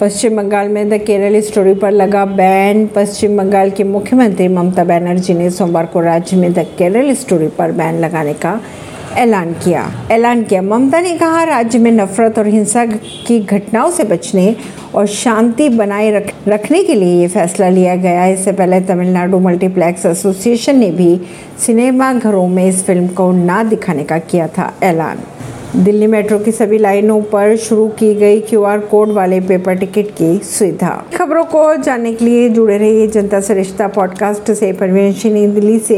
पश्चिम बंगाल में the Kerala story पर लगा बैन। पश्चिम बंगाल की मुख्यमंत्री ममता बनर्जी ने सोमवार को राज्य में द केरल स्टोरी पर बैन लगाने का ऐलान किया। ऐलान किया। ममता ने कहा राज्य में नफरत और हिंसा की घटनाओं से बचने और शांति बनाए रख, रखने के लिए ये फैसला लिया गया इससे पहले तमिलनाडु मल्टीप्लेक्स एसोसिएशन ने भी सिनेमा घरों में इस फ़िल्म को ना दिखाने का किया था ऐलान। दिल्ली मेट्रो की सभी लाइनों पर शुरू की गई क्यूआर कोड वाले पेपर टिकट की सुविधा। खबरों को जानने के लिए जुड़े रहिए जनता सरिश्ता पॉडकास्ट से। परवीन दिल्ली से।